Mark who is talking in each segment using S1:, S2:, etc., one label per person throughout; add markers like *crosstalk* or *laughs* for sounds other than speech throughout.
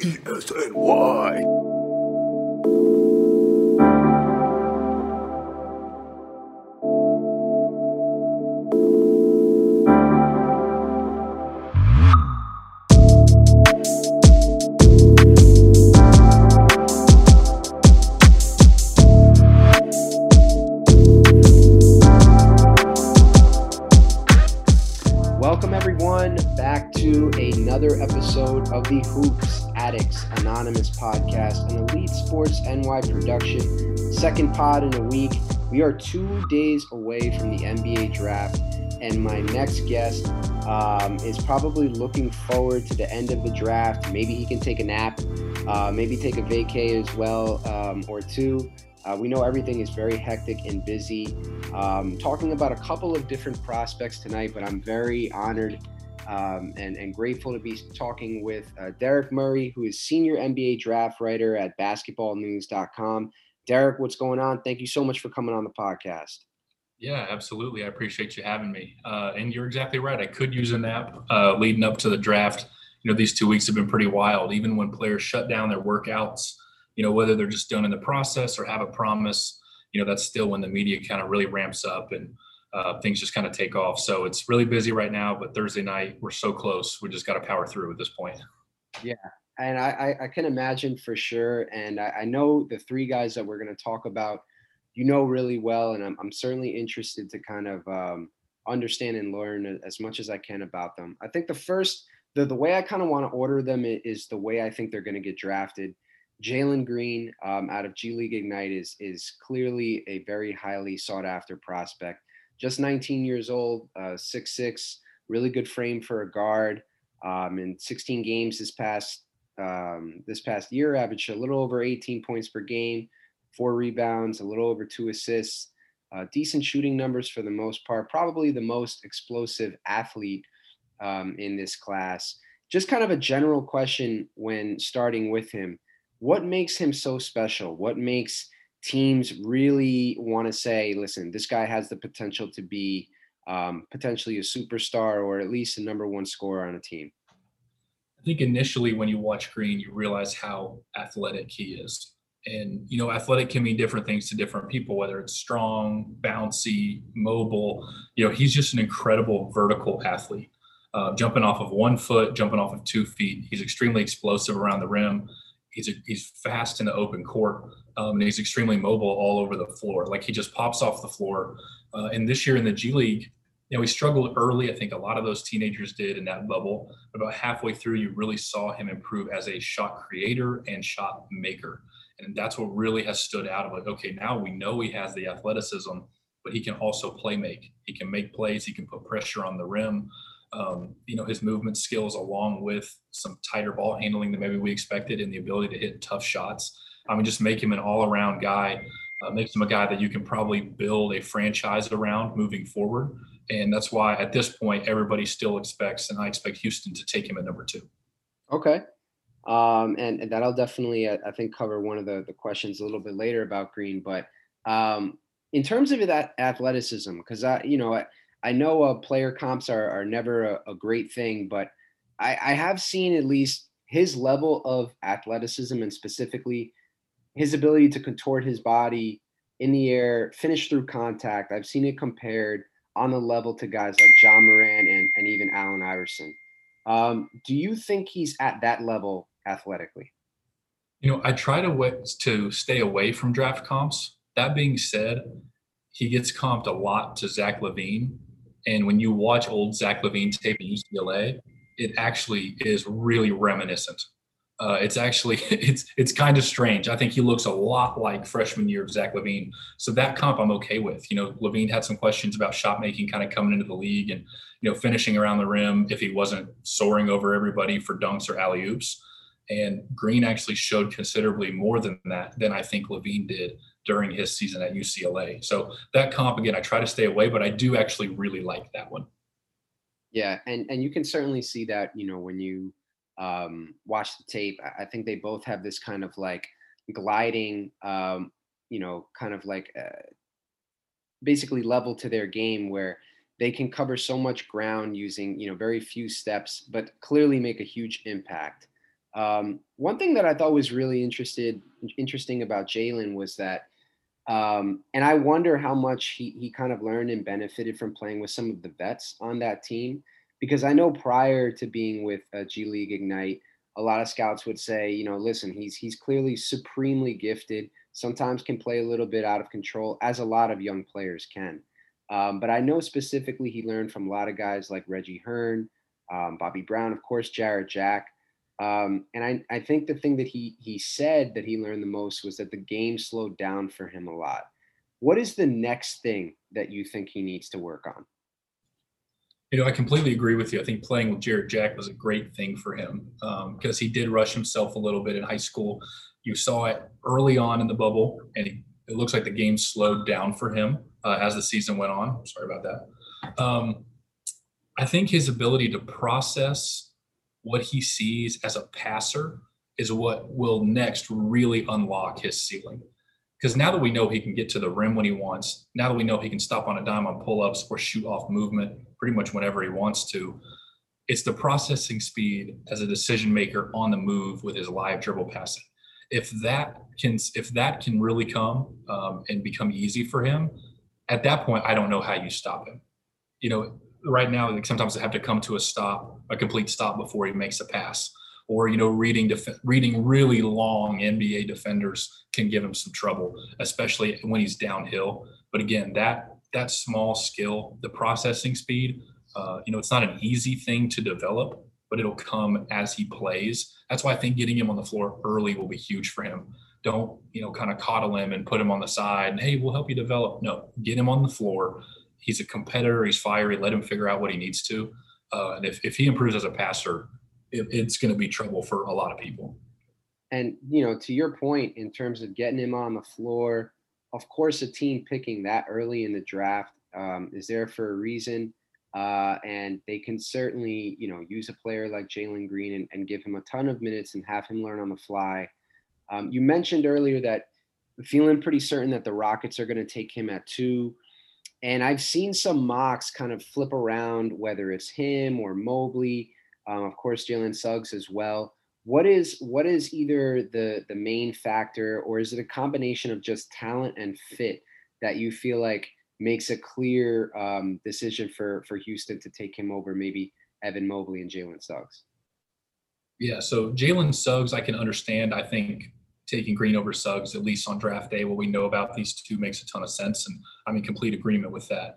S1: ESNY.
S2: Welcome, everyone, back to another episode of the Hoops Addicts Anonymous podcast, an Elite Sports NY production. Second pod in a week. We are two days away from the NBA draft, and my next guest um, is probably looking forward to the end of the draft. Maybe he can take a nap, uh, maybe take a vacay as well, um, or two. Uh, we know everything is very hectic and busy. Um, talking about a couple of different prospects tonight, but I'm very honored um, and, and grateful to be talking with uh, Derek Murray, who is senior NBA draft writer at basketballnews.com. Derek, what's going on? Thank you so much for coming on the podcast.
S3: Yeah, absolutely. I appreciate you having me. Uh, and you're exactly right. I could use a nap uh, leading up to the draft. You know, these two weeks have been pretty wild. Even when players shut down their workouts, you know, whether they're just done in the process or have a promise, you know, that's still when the media kind of really ramps up and uh, things just kind of take off. So it's really busy right now, but Thursday night, we're so close. We just got to power through at this point.
S2: Yeah. And I, I, can imagine for sure. And I, I know the three guys that we're going to talk about, you know, really well. And I'm, I'm certainly interested to kind of um, understand and learn as much as I can about them. I think the first, the, the way I kind of want to order them is the way I think they're going to get drafted. Jalen Green um, out of G League Ignite is is clearly a very highly sought after prospect. Just 19 years old, uh, 6'6", really good frame for a guard. Um, in 16 games this past um, this past year, averaged a little over 18 points per game, four rebounds, a little over two assists. Uh, decent shooting numbers for the most part. Probably the most explosive athlete um, in this class. Just kind of a general question when starting with him what makes him so special? What makes teams really want to say, listen, this guy has the potential to be um, potentially a superstar or at least a number one scorer on a team?
S3: I think initially when you watch Green, you realize how athletic he is. And, you know, athletic can mean different things to different people, whether it's strong, bouncy, mobile. You know, he's just an incredible vertical athlete. Uh, jumping off of one foot, jumping off of two feet. He's extremely explosive around the rim he's a, he's fast in the open court um, and he's extremely mobile all over the floor. Like he just pops off the floor. Uh, and this year in the G League, you know, he struggled early. I think a lot of those teenagers did in that bubble. But about halfway through, you really saw him improve as a shot creator and shot maker. And that's what really has stood out of like, okay, now we know he has the athleticism, but he can also play make. He can make plays. He can put pressure on the rim um, you know, his movement skills along with some tighter ball handling than maybe we expected and the ability to hit tough shots. I mean, just make him an all around guy, uh, makes him a guy that you can probably build a franchise around moving forward. And that's why at this point, everybody still expects, and I expect Houston to take him at number two.
S2: Okay. Um, and, and, that'll definitely, I, I think, cover one of the, the questions a little bit later about Green. But um, in terms of that athleticism, because I, you know, I, I know uh, player comps are, are never a, a great thing, but I, I have seen at least his level of athleticism and specifically his ability to contort his body in the air, finish through contact. I've seen it compared on the level to guys like Ja Morant and, and even Allen Iverson. Um, do you think he's at that level athletically?
S3: You know, I try to to stay away from draft comps. That being said, he gets comped a lot to Zach LaVine, and when you watch old Zach LaVine tape at UCLA, it actually is really reminiscent. Uh, it's actually *laughs* it's it's kind of strange. I think he looks a lot like freshman year of Zach LaVine. So that comp I'm okay with. You know, LaVine had some questions about shot making kind of coming into the league and you know finishing around the rim if he wasn't soaring over everybody for dunks or alley oops. And Green actually showed considerably more than that than I think LaVine did during his season at UCLA. So that comp again, I try to stay away, but I do actually really like that one.
S2: Yeah, and and you can certainly see that you know when you um, watch the tape. I think they both have this kind of like gliding, um, you know, kind of like uh, basically level to their game where they can cover so much ground using you know very few steps, but clearly make a huge impact. Um, one thing that I thought was really interested interesting about Jalen was that, um, and I wonder how much he he kind of learned and benefited from playing with some of the vets on that team, because I know prior to being with uh, G League Ignite, a lot of scouts would say, you know, listen, he's he's clearly supremely gifted. Sometimes can play a little bit out of control, as a lot of young players can. Um, but I know specifically he learned from a lot of guys like Reggie Hearn, um, Bobby Brown, of course, Jarrett Jack. Um, and I, I think the thing that he he said that he learned the most was that the game slowed down for him a lot. What is the next thing that you think he needs to work on?
S3: You know, I completely agree with you. I think playing with Jarrett Jack was a great thing for him because um, he did rush himself a little bit in high school. You saw it early on in the bubble, and it looks like the game slowed down for him uh, as the season went on. Sorry about that. Um, I think his ability to process what he sees as a passer is what will next really unlock his ceiling. Because now that we know he can get to the rim when he wants, now that we know he can stop on a dime on pull ups or shoot off movement pretty much whenever he wants to, it's the processing speed as a decision maker on the move with his live dribble passing. If that can, if that can really come um, and become easy for him, at that point, I don't know how you stop him. You know, right now, like sometimes they have to come to a stop, a complete stop before he makes a pass. Or you know, reading def- reading really long NBA defenders can give him some trouble, especially when he's downhill. But again, that that small skill, the processing speed, uh, you know, it's not an easy thing to develop, but it'll come as he plays. That's why I think getting him on the floor early will be huge for him. Don't you know, kind of coddle him and put him on the side. And hey, we'll help you develop. No, get him on the floor he's a competitor. He's fiery. Let him figure out what he needs to. Uh, and if, if he improves as a passer, it, it's going to be trouble for a lot of people.
S2: And, you know, to your point, in terms of getting him on the floor, of course, a team picking that early in the draft um, is there for a reason. Uh, and they can certainly, you know, use a player like Jalen Green and, and, give him a ton of minutes and have him learn on the fly. Um, you mentioned earlier that feeling pretty certain that the Rockets are going to take him at two. And I've seen some mocks kind of flip around, whether it's him or Mobley, um, of course Jalen Suggs as well. What is what is either the the main factor, or is it a combination of just talent and fit that you feel like makes a clear um, decision for for Houston to take him over maybe Evan Mobley and Jalen Suggs?
S3: Yeah, so Jalen Suggs, I can understand. I think taking Green over Suggs, at least on draft day, what we know about these two makes a ton of sense. And I'm in complete agreement with that.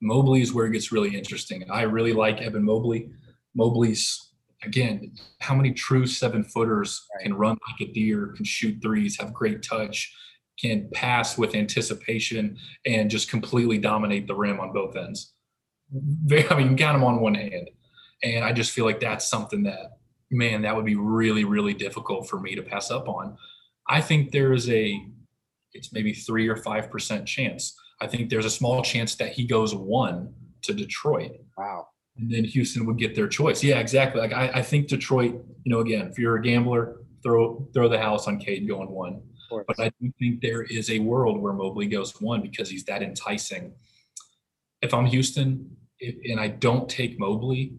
S3: Mobley is where it gets really interesting. I really like Evan Mobley. Mobley's, again, how many true seven footers can run like a deer, can shoot threes, have great touch, can pass with anticipation, and just completely dominate the rim on both ends. I mean, you count them on one hand. And I just feel like that's something that, man, that would be really, really difficult for me to pass up on. I think there is a, it's maybe three or five percent chance. I think there's a small chance that he goes one to Detroit.
S2: Wow.
S3: And then Houston would get their choice. Yeah, exactly. Like I, I think Detroit, you know, again, if you're a gambler, throw throw the house on Cade going one. But I do think there is a world where Mobley goes one because he's that enticing. If I'm Houston and I don't take Mobley,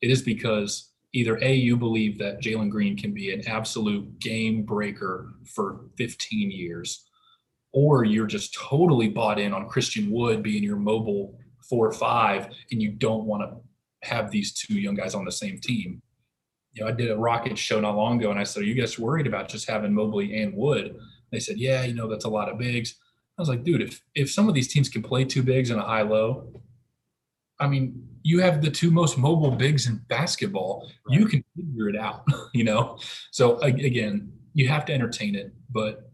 S3: it is because either A, you believe that Jalen Green can be an absolute game breaker for 15 years, or you're just totally bought in on Christian Wood being your mobile four or five, and you don't want to have these two young guys on the same team. You know, I did a Rocket show not long ago, and I said, "Are you guys worried about just having Mobley and Wood?" They said, "Yeah, you know, that's a lot of bigs." I was like, "Dude, if if some of these teams can play two bigs and a high low, I mean, you have the two most mobile bigs in basketball. Right. You can figure it out, *laughs* you know? So again, you have to entertain it, but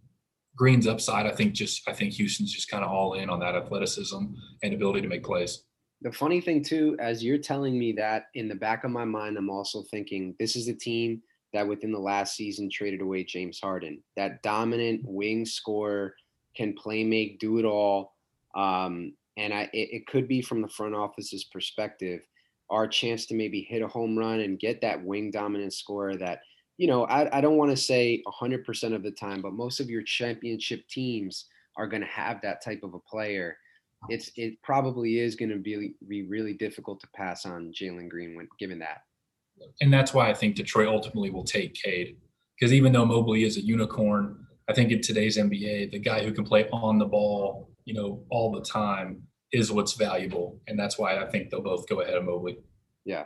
S3: Green's upside, I think just I think Houston's just kind of all in on that athleticism and ability to make plays.
S2: The funny thing too, as you're telling me that in the back of my mind, I'm also thinking this is a team that within the last season traded away James Harden. That dominant wing scorer can play make, do it all. Um, and I, it, it could be from the front office's perspective, our chance to maybe hit a home run and get that wing dominant scorer that, you know, I, I don't want to say 100% of the time, but most of your championship teams are going to have that type of a player. It's it probably is going to be, be really difficult to pass on Jalen Green when given that.
S3: And that's why I think Detroit ultimately will take Cade. Because even though Mobley is a unicorn, I think in today's NBA, the guy who can play on the ball, you know, all the time is what's valuable. And that's why I think they'll both go ahead of Mobley.
S2: Yeah.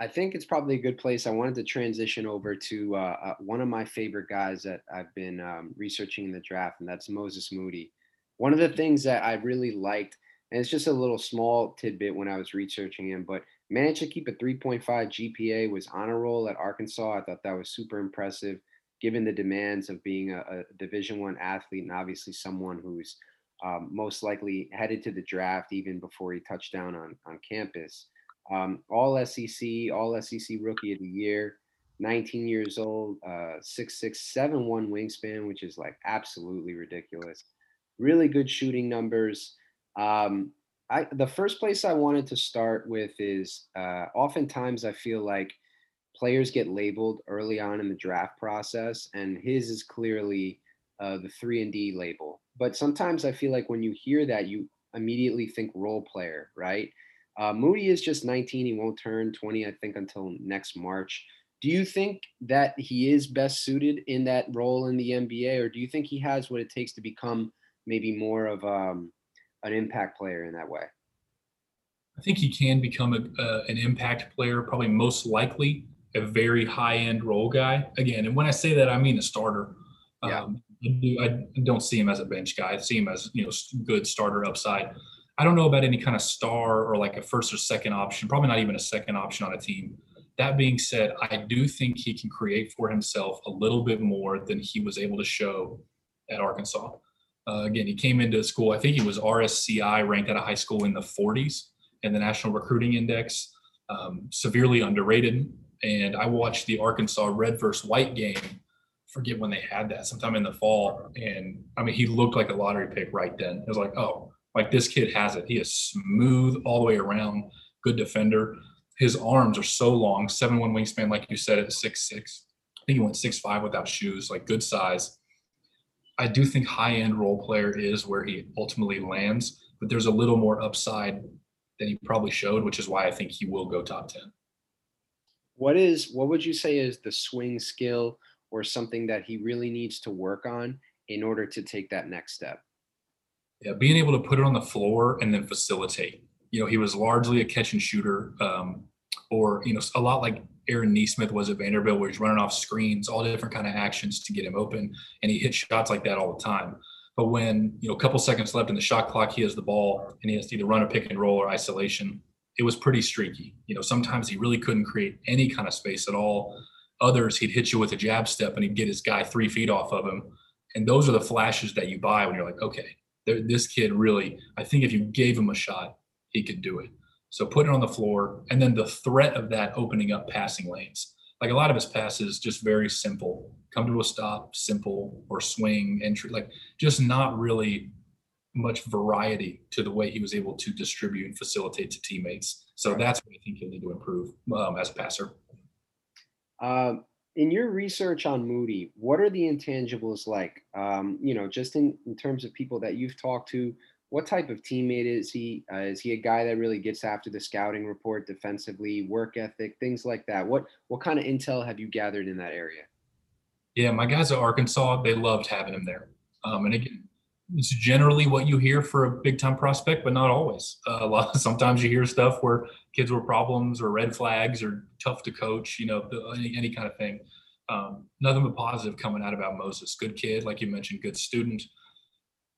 S2: I think it's probably a good place. I wanted to transition over to uh, uh, one of my favorite guys that I've been um, researching in the draft, and that's Moses Moody. One of the things that I really liked, and it's just a little small tidbit when I was researching him, but managed to keep a 3.5 GPA, was on a roll at Arkansas. I thought that was super impressive, given the demands of being a, a Division One athlete, and obviously someone who's um, most likely headed to the draft even before he touched down on on campus. Um, all SEC, all SEC rookie of the year, 19 years old, uh, 6'6, wingspan, which is like absolutely ridiculous. Really good shooting numbers. Um, I, the first place I wanted to start with is uh, oftentimes I feel like players get labeled early on in the draft process, and his is clearly uh, the three and D label. But sometimes I feel like when you hear that, you immediately think role player, right? Uh, Moody is just 19. He won't turn 20, I think, until next March. Do you think that he is best suited in that role in the NBA, or do you think he has what it takes to become maybe more of um, an impact player in that way?
S3: I think he can become a, uh, an impact player, probably most likely a very high end role guy. Again, and when I say that, I mean a starter. Yeah. I don't see him as a bench guy. I see him as you know good starter upside. I don't know about any kind of star or like a first or second option, probably not even a second option on a team. That being said, I do think he can create for himself a little bit more than he was able to show at Arkansas. Uh, again, he came into school, I think he was RSCI ranked at a high school in the 40s in the National Recruiting Index, um, severely underrated. And I watched the Arkansas red versus white game. Forget when they had that, sometime in the fall. And I mean, he looked like a lottery pick right then. It was like, oh, like this kid has it. He is smooth all the way around, good defender. His arms are so long, seven one wingspan, like you said, at six six. I think he went six five without shoes, like good size. I do think high end role player is where he ultimately lands, but there's a little more upside than he probably showed, which is why I think he will go top ten.
S2: What is what would you say is the swing skill or something that he really needs to work on in order to take that next step?
S3: Yeah, being able to put it on the floor and then facilitate. You know, he was largely a catch and shooter, um, or you know, a lot like Aaron Nesmith was at Vanderbilt, where he's running off screens, all different kind of actions to get him open, and he hits shots like that all the time. But when you know, a couple seconds left in the shot clock, he has the ball and he has to either run a pick and roll or isolation. It was pretty streaky. You know, sometimes he really couldn't create any kind of space at all. Others, he'd hit you with a jab step and he'd get his guy three feet off of him. And those are the flashes that you buy when you're like, okay, this kid really, I think if you gave him a shot, he could do it. So put it on the floor, and then the threat of that opening up passing lanes. Like a lot of his passes, just very simple. Come to a stop, simple, or swing entry. Like just not really much variety to the way he was able to distribute and facilitate to teammates. So that's what I think he'll need to improve um, as a passer.
S2: Um, in your research on Moody, what are the intangibles like? Um, you know, just in, in terms of people that you've talked to, what type of teammate is he? Uh, is he a guy that really gets after the scouting report defensively, work ethic, things like that? What what kind of intel have you gathered in that area?
S3: Yeah, my guys at Arkansas, they loved having him there. Um, and again, it's generally what you hear for a big time prospect, but not always. A lot. *laughs* Sometimes you hear stuff where kids were problems or red flags or tough to coach. You know, any, any kind of thing. Um, nothing but positive coming out about Moses. Good kid, like you mentioned, good student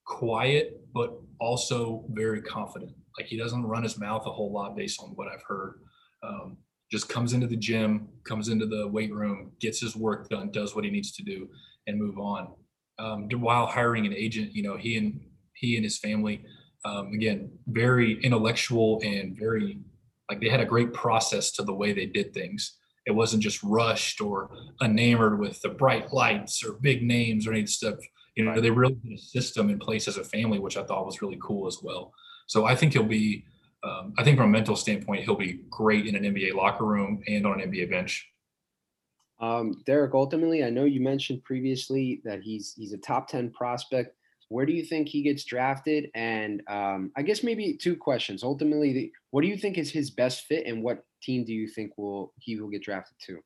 S3: quiet, but also very confident. Like he doesn't run his mouth a whole lot based on what I've heard. Um, just comes into the gym, comes into the weight room, gets his work done, does what he needs to do, and move on. Um, while hiring an agent, you know, he and he and his family, um, again, very intellectual and very like they had a great process to the way they did things. It wasn't just rushed or enamored with the bright lights or big names or any stuff. You know, they really put a system in place as a family, which I thought was really cool as well. So I think he'll be, um, I think from a mental standpoint, he'll be great in an NBA locker room and on an NBA bench.
S2: Um, Derek, ultimately, I know you mentioned previously that he's he's a top ten prospect. Where do you think he gets drafted? And um, I guess maybe two questions. Ultimately, the, what do you think is his best fit, and what team do you think will he will get drafted to?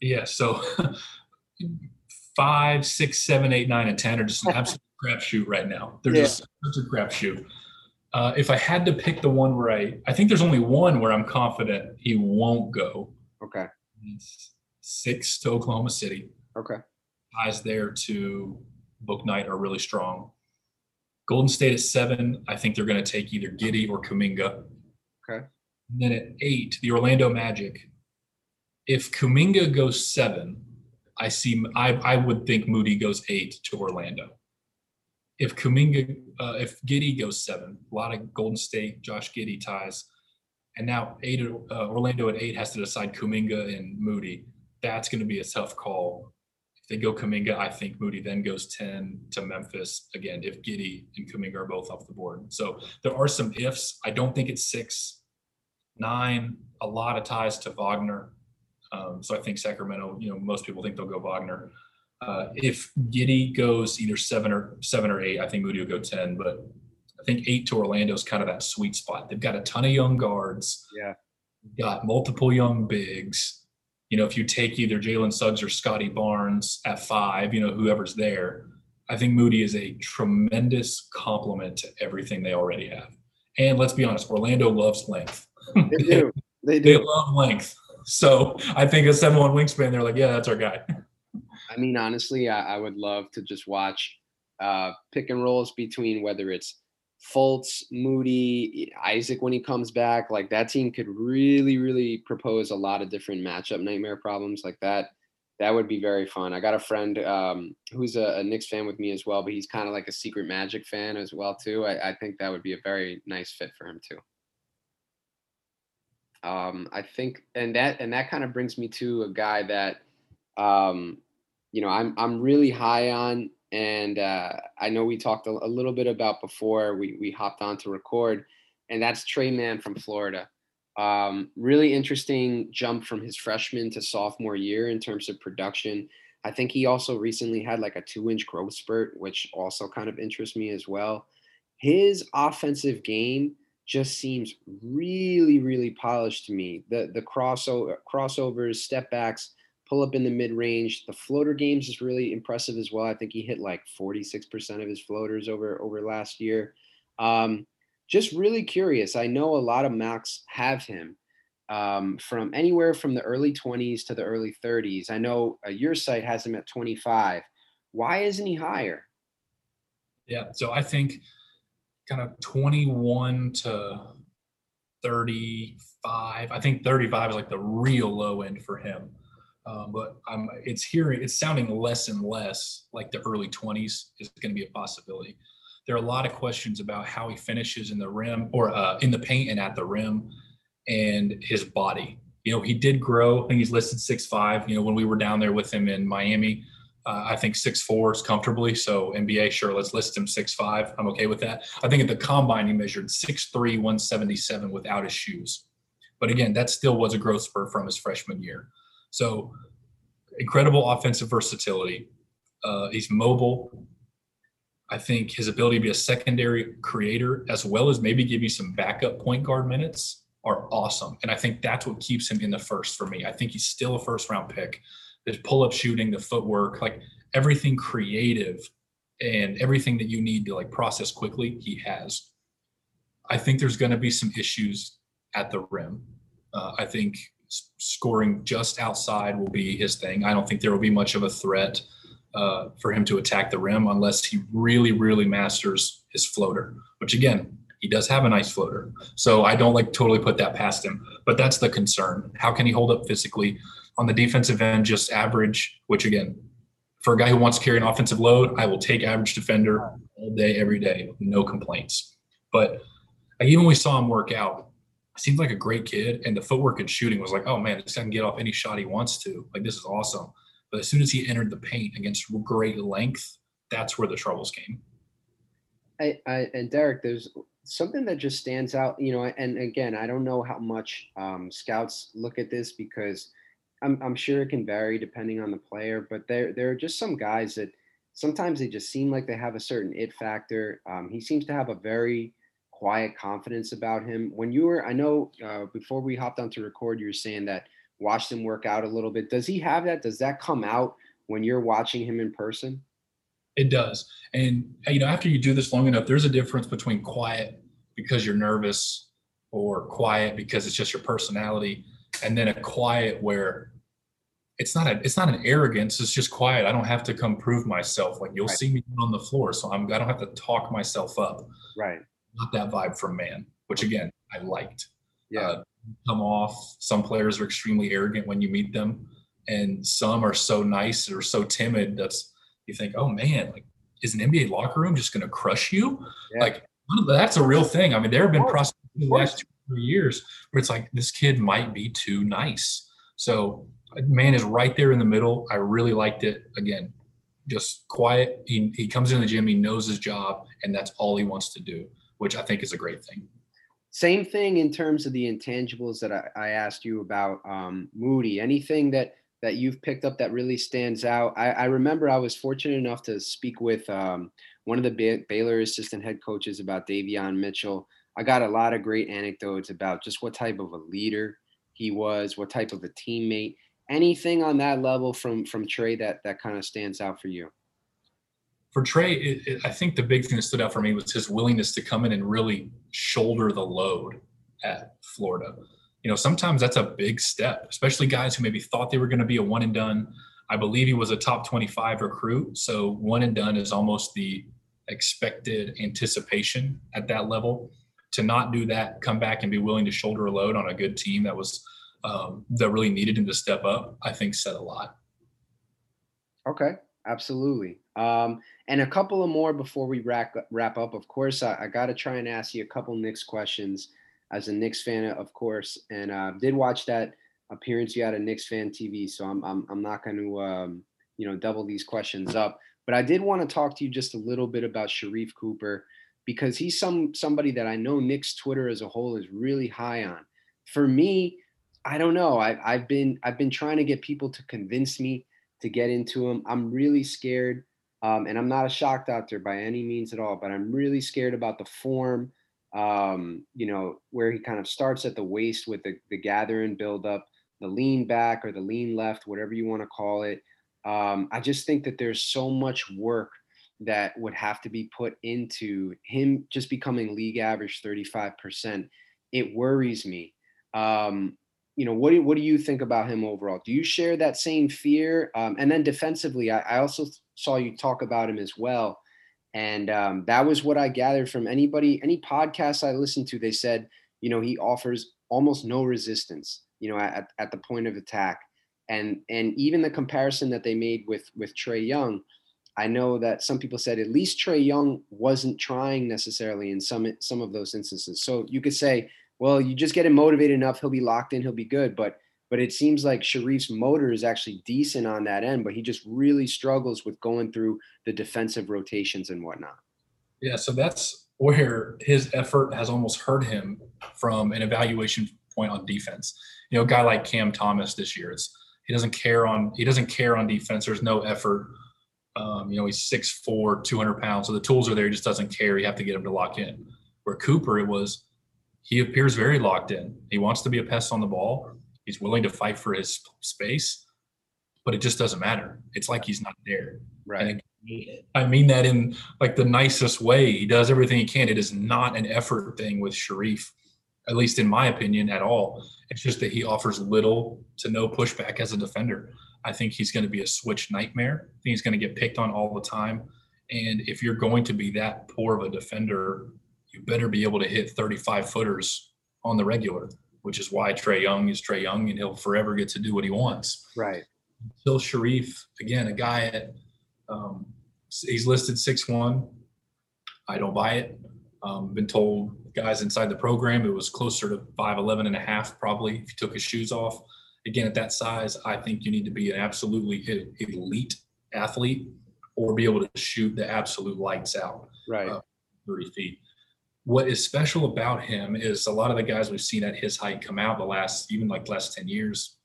S3: Yeah, so *laughs* five, six, seven, eight, nine, and ten are just an *laughs* absolute crapshoot right now. They're yeah. just such a crapshoot. Uh, if I had to pick the one where I, I think there's only one where I'm confident he won't go.
S2: Okay.
S3: Six to Oklahoma City.
S2: Okay.
S3: Ties there to Bouknight are really strong. Golden State at seven, I think they're going to take either Giddey or Kuminga.
S2: Okay.
S3: And then at eight, the Orlando Magic. If Kuminga goes seven, I see. I I would think Moody goes eight to Orlando. If Kuminga, uh, if Giddey goes seven, a lot of Golden State, Josh Giddy ties, and now eight. Uh, Orlando at eight has to decide Kuminga and Moody. That's going to be a tough call If they go Kuminga, I think Moody then goes 10 to Memphis. Again, if Giddey and Kuminga are both off the board. So there are some ifs. I don't think it's six, nine, a lot of ties to Wagner. Um, so I think Sacramento, you know, most people think they'll go Wagner. Uh, if Giddey goes either seven or seven or eight, I think Moody will go 10, but I think eight to Orlando is kind of that sweet spot. They've got a ton of young guards.
S2: Yeah.
S3: Got multiple young bigs you know, if you take either Jalen Suggs or Scottie Barnes at five, you know, whoever's there, I think Moody is a tremendous complement to everything they already have. And let's be honest, Orlando loves length.
S2: They do. *laughs* They
S3: do. they love length. So I think a seven one wingspan, they're like, yeah, that's our guy. *laughs*
S2: I mean, honestly, I, I would love to just watch uh, pick and rolls between whether it's Fultz, Moody, Isaac when he comes back, like that team could really, really propose a lot of different matchup nightmare problems like that. That would be very fun. I got a friend um, who's a, a, Knicks fan with me as well, but he's kind of like a secret Magic fan as well too. I, I, think that would be a very nice fit for him too. Um, I think, and that and that kind of brings me to a guy that, um, you know, I'm I'm really high on and uh, I know we talked a, a, little bit about before we, we hopped on to record, and that's Tre Mann from Florida. Um, really interesting jump from his freshman to sophomore year in terms of production. I think he also recently had like a two inch growth spurt, which also kind of interests me as well. His offensive game just seems really, really polished to me. The the crossover crossovers, step backs, pull up in the mid range. The floater games is really impressive as well. I think he hit like 46% of his floaters over over last year. Um, just really curious. I know a lot of mocks have him um, from anywhere from the early 20s to the early 30s. I know uh, your site has him at 25. Why isn't he higher?
S3: Yeah, so I think kind of 21 to 35. I think 35 is like the real low end for him. Um, but I'm, it's hearing, it's sounding less and less like the early 20s is going to be a possibility. There are a lot of questions about how he finishes in the rim or uh, in the paint and at the rim and his body. You know, he did grow. I think he's listed six five. You know, when we were down there with him in Miami, uh, I think six four is comfortably. So NBA, sure, let's list him six five. I'm okay with that. I think at the combine he measured six three, 177 without his shoes. But again, that still was a growth spurt from his freshman year. So incredible offensive versatility. Uh, he's mobile. I think his ability to be a secondary creator, as well as maybe give you some backup point guard minutes, are awesome. And I think that's what keeps him in the first for me. I think he's still a first round pick. His pull up shooting, the footwork, like everything creative and everything that you need to like process quickly, he has. I think there's going to be some issues at the rim. Uh, I think scoring just outside will be his thing. I don't think there will be much of a threat uh, for him to attack the rim unless he really, really masters his floater, which again, he does have a nice floater. So I don't like totally put that past him, but that's the concern. How can he hold up physically on the defensive end? Just average, which again, for a guy who wants to carry an offensive load, I will take average defender all day, every day, no complaints. But even when we saw him work out, seems like a great kid, and the footwork and shooting was like, oh man, this guy can get off any shot he wants to. Like this is awesome. But as soon as he entered the paint against great length, that's where the troubles came.
S2: I, I and Derek, there's something that just stands out, you know, and again, I don't know how much um, scouts look at this because I'm, I'm sure it can vary depending on the player, but there, there are just some guys that sometimes they just seem like they have a certain it factor. Um, he seems to have a very quiet confidence about him. When you were, I know uh, before we hopped on to record, you were saying that watched him work out a little bit. Does he have that? Does that come out when you're watching him in person?
S3: It does. And you know, after you do this long enough, there's a difference between quiet because you're nervous or quiet because it's just your personality and then a quiet where it's not a it's not an arrogance it's just quiet i don't have to come prove myself like you'll right. see me on the floor so i'm i don't have to talk myself up
S2: right
S3: not that vibe from Mann which again i liked
S2: yeah uh,
S3: come off some players are extremely arrogant when you meet them and some are so nice or so timid that's you think oh man like is an nba locker room just going to crush you yeah. like that's a real thing i mean there have been prospects in the last two three years where it's like this kid might be too nice so Mann is right there in the middle. I really liked it. Again, just quiet. He, he comes in the gym, he knows his job, and that's all he wants to do, which I think is a great thing.
S2: Same thing in terms of the intangibles that I, I asked you about um, Moody. Anything that that you've picked up that really stands out? I, I remember I was fortunate enough to speak with um, one of the ba- Baylor assistant head coaches about Davion Mitchell. I got a lot of great anecdotes about just what type of a leader he was, what type of a teammate anything on that level from from Tre that that kind of stands out for you?
S3: For Tre, it, it, I think the big thing that stood out for me was his willingness to come in and really shoulder the load at Florida. You know, sometimes that's a big step, especially guys who maybe thought they were going to be a one and done. I believe he was a top 25 recruit. So one and done is almost the expected anticipation at that level. To not do that, come back and be willing to shoulder a load on a good team that was um, that really needed him to step up, I think said a lot.
S2: Okay, absolutely. Um, and a couple of more before we wrap wrap up. Of course, I, I got to try and ask you a couple Knicks questions as a Knicks fan, of course, and uh, did watch that appearance you had on Knicks fan TV. So I'm I'm, I'm not going to um, you know double these questions up. But I did want to talk to you just a little bit about Sharife Cooper because he's some somebody that I know Knicks Twitter as a whole is really high on. For me, I don't know. I, I've been I've been trying to get people to convince me to get into him. I'm really scared, um, and I'm not a shock doctor by any means at all. But I'm really scared about the form. Um, you know, where he kind of starts at the waist with the the gather and build up, the lean back or the lean left, whatever you want to call it. Um, I just think that there's so much work that would have to be put into him just becoming league average 35%. It worries me. Um, you know, what do, what do you think about him overall? Do you share that same fear? Um, and then defensively, I, I, also saw you talk about him as well. And um, that was what I gathered from anybody, any podcast I listened to. They said, you know, he offers almost no resistance, you know, at, at the point of attack. And and even the comparison that they made with with Trae Young, I know that some people said at least Trae Young wasn't trying necessarily in some some of those instances. So you could say well, you just get him motivated enough, he'll be locked in, he'll be good. But but it seems like Sharife's motor is actually decent on that end, but he just really struggles with going through the defensive rotations and whatnot.
S3: Yeah, so that's where his effort has almost hurt him from an evaluation point on defense. You know, a guy like Cam Thomas this year, it's he doesn't care on he doesn't care on defense. There's no effort. Um, you know, he's 6'4", 200 pounds, so the tools are there. He just doesn't care. You have to get him to lock in. Where Cooper, it was he appears very locked in. He wants to be a pest on the ball. He's willing to fight for his space, but it just doesn't matter. It's like he's not there.
S2: Right.
S3: I mean that in like the nicest way. He does everything he can. It is not an effort thing with Sharife, at least in my opinion, at all. It's just that he offers little to no pushback as a defender. I think he's going to be a switch nightmare. I think he's going to get picked on all the time. And if you're going to be that poor of a defender you better be able to hit 35 footers on the regular, which is why Trae Young is Trae Young and he'll forever get to do what he wants.
S2: Right.
S3: Phil Sharife, again, a guy at, um, he's listed six one. I don't buy it. Um, been told guys inside the program it was closer to 5'11 and a half, probably, if you took his shoes off. Again, at that size, I think you need to be an absolutely elite athlete or be able to shoot the absolute lights out.
S2: Right. Uh,
S3: 30 feet. What is special about him is a lot of the guys we've seen at his height come out the last, even like last 10 years,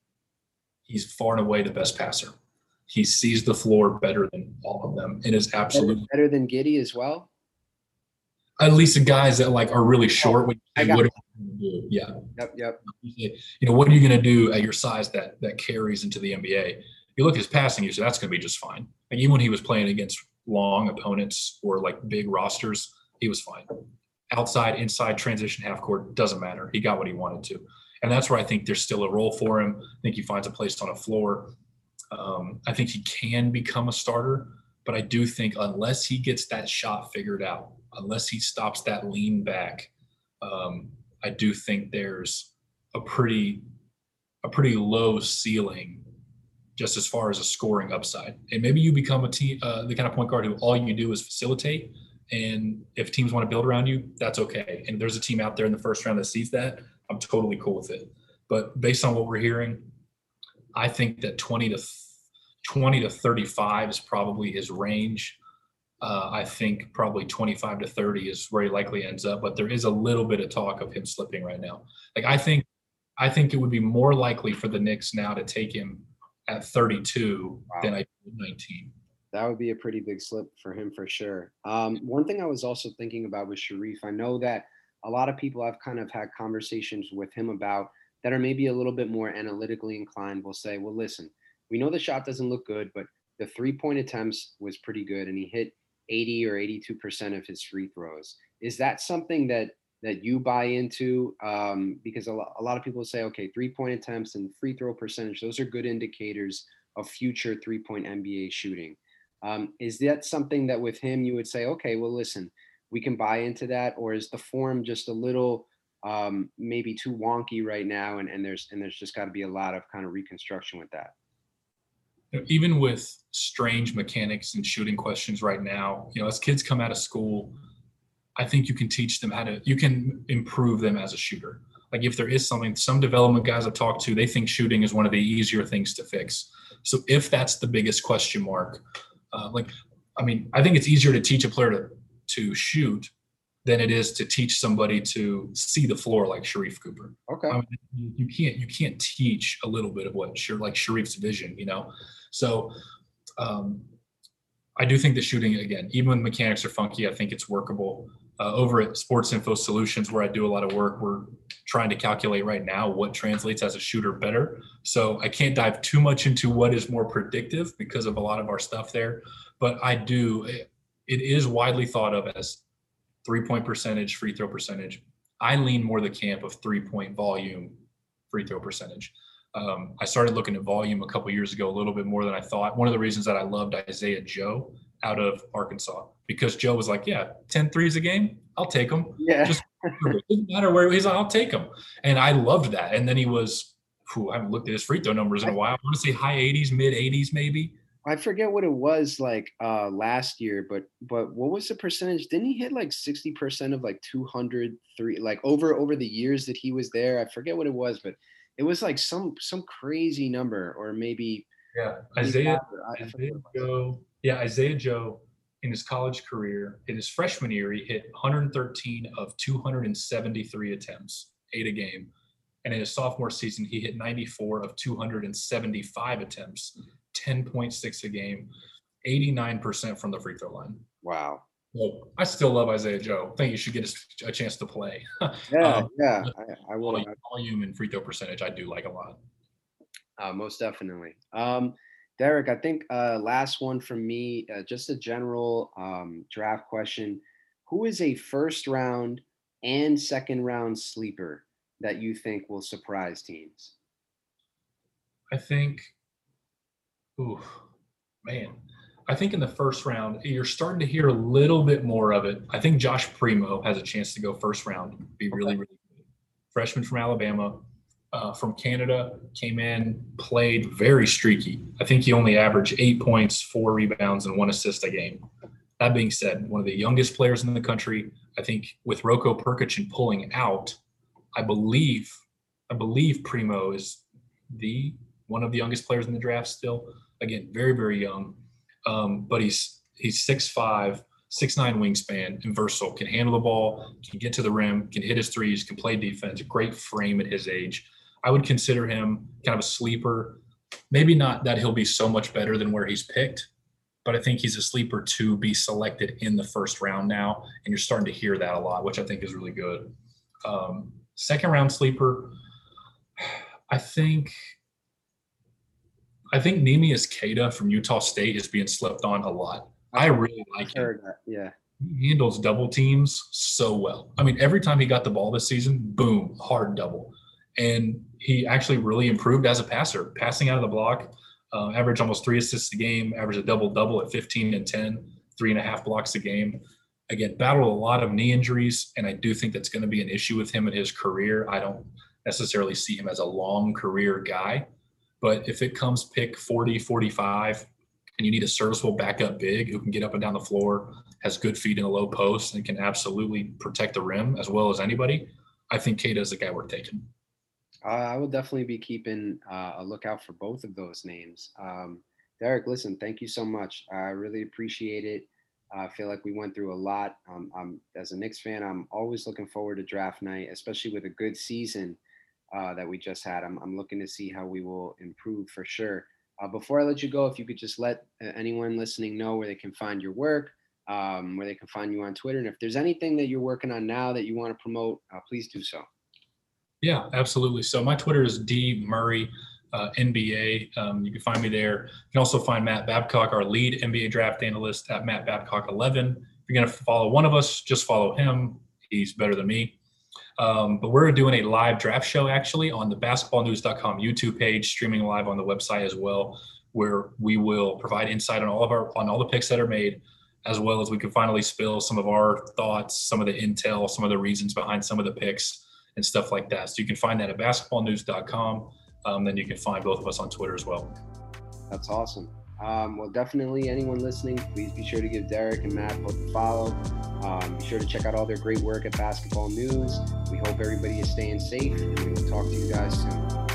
S3: he's far and away the best passer. He sees the floor better than all of them and is absolutely
S2: better, better than Giddey as well.
S3: At least the guys that like are really short. When you say, what are you going to do? Yeah.
S2: Yep. Yep.
S3: You know, what are you going to do at your size that that carries into the NBA? You look at his passing, you say that's going to be just fine. Like even when he was playing against long opponents or like big rosters, he was fine. Outside, inside, transition, half court doesn't matter. He got what he wanted to, and that's where I think there's still a role for him. I think he finds a place on a floor. Um, I think he can become a starter, but I do think unless he gets that shot figured out, unless he stops that lean back, um, I do think there's a pretty a pretty low ceiling just as far as a scoring upside. And maybe you become a team, uh, the kind of point guard who all you do is facilitate. And if teams want to build around you, that's okay. And there's a team out there in the first round that sees that. I'm totally cool with it. But based on what we're hearing, I think that 20 to 20 to 35 is probably his range. Uh, I think probably 25 to 30 is where he likely ends up, but there is a little bit of talk of him slipping right now. Like I think, I think it would be more likely for the Knicks now to take him at 32 wow. than I did 19.
S2: That would be a pretty big slip for him for sure. Um, one thing I was also thinking about with Sharife. I know that a lot of people I've kind of had conversations with him about that are maybe a little bit more analytically inclined will say, well, listen, we know the shot doesn't look good, but the three point attempts was pretty good and he hit 80 or 82% of his free throws. Is that something that that you buy into? Um, because a lot, a lot of people say, okay, three point attempts and free throw percentage, those are good indicators of future three point NBA shooting. Um, is that something that with him you would say, okay, well, listen, we can buy into that, or is the form just a little um, maybe too wonky right now, and, and there's and there's just got to be a lot of kind of reconstruction with that?
S3: Even with strange mechanics and shooting questions right now, you know, as kids come out of school, I think you can teach them how to, you can improve them as a shooter. Like if there is something, some development guys I've talked to, they think shooting is one of the easier things to fix. So if that's the biggest question mark, uh, like, I mean, I think it's easier to teach a player to, to shoot than it is to teach somebody to see the floor like Sharife Cooper.
S2: Okay. I
S3: mean, you can't you can't teach a little bit of what like Sharife's vision, you know. So um, I do think the shooting again, even when mechanics are funky, I think it's workable uh, over at Sports Info Solutions, where I do a lot of work, we're trying to calculate right now what translates as a shooter better. So I can't dive too much into what is more predictive because of a lot of our stuff there. But I do, it is widely thought of as three point percentage, free throw percentage. I lean more the camp of three point volume, free throw percentage. Um, I started looking at volume a couple years ago, a little bit more than I thought. One of the reasons that I loved Isaiah Joe out of Arkansas because Joe was like, yeah, 10 threes a game, I'll take them.
S2: Yeah. Just
S3: it doesn't matter where he's like, I'll take them. And I loved that. And then he was, whew, I haven't looked at his free throw numbers in a while. I want to say high 80s, mid 80s, maybe.
S2: I forget what it was like uh last year, but but what was the percentage? Didn't he hit like 60% of like 203 like over over the years that he was there? I forget what it was, but it was like some some crazy number or maybe
S3: yeah Isaiah, Isaiah Joe yeah, Isaiah Joe in his college career, in his freshman year, he hit 113 of 273 attempts, eight a game. And in his sophomore season, he hit 94 of 275 attempts, 10.6 a game, 89% from the free throw line.
S2: Wow.
S3: Well, I still love Isaiah Joe. I think you should get a, chance to play. *laughs*
S2: Yeah, um, yeah, I, I will.
S3: Volume and free throw percentage, I do like a lot.
S2: Uh, most definitely. Um, Derek, I think uh, last one from me, uh, just a general um, draft question. Who is a first round and second round sleeper that you think will surprise teams?
S3: I think, ooh, man, I think in the first round, you're starting to hear a little bit more of it. I think Josh Primo has a chance to go first round, be really, really good. Freshman from Alabama, uh, from Canada, came in, played very streaky. I think he only averaged eight points, four rebounds, and one assist a game. That being said, one of the youngest players in the country. I think with Roko Prkačin pulling out, I believe I believe Primo is the one of the youngest players in the draft still. Again, very very young, um, but he's he's six five, six nine wingspan and versatile. Can handle the ball, can get to the rim, can hit his threes, can play defense. Great frame at his age. I would consider him kind of a sleeper. Maybe not that he'll be so much better than where he's picked, but I think he's a sleeper to be selected in the first round now. And you're starting to hear that a lot, which I think is really good. Um, second round sleeper, I think I think Neemias Queta from Utah State is being slept on a lot. I really like him.
S2: Yeah.
S3: He handles double teams so well. I mean, every time he got the ball this season, boom, hard double. And he actually really improved as a passer, passing out of the block, uh, average almost three assists a game, average a double double at 15 and 10, three and a half blocks a game. Again, battled a lot of knee injuries, and I do think that's going to be an issue with him in his career. I don't necessarily see him as a long career guy, but if it comes pick 40, 45, and you need a serviceable backup big who can get up and down the floor, has good feet in the low post, and can absolutely protect the rim as well as anybody, I think Queta is the guy we're taking.
S2: Uh, I will definitely be keeping uh, a lookout for both of those names. Um, Derek, listen, thank you so much. I really appreciate it. I feel like we went through a lot. Um, I'm, as a Knicks fan, I'm always looking forward to draft night, especially with a good season uh, that we just had. I'm, I'm looking to see how we will improve for sure. Uh, before I let you go, if you could just let uh, anyone listening know where they can find your work, um, where they can find you on Twitter, and if there's anything that you're working on now that you want to promote, uh, please do so.
S3: Yeah, absolutely. So my Twitter is D Murray uh, NBA. Um, you can find me there. You can also find Matt Babcock, our lead NBA draft analyst, at Matt Babcock 11. If you're going to follow one of us, just follow him. He's better than me. Um, but we're doing a live draft show actually on the basketballnews.com YouTube page, streaming live on the website as well, where we will provide insight on all of our on all the picks that are made, as well as we can finally spill some of our thoughts, some of the intel, some of the reasons behind some of the picks and stuff like that. So you can find that at basketballnews.com. Um, then you can find both of us on Twitter as well.
S2: That's awesome. Um, well, definitely anyone listening, please be sure to give Derek and Matt both a follow. Um, be sure to check out all their great work at Basketball News. We hope everybody is staying safe, and we will talk to you guys soon.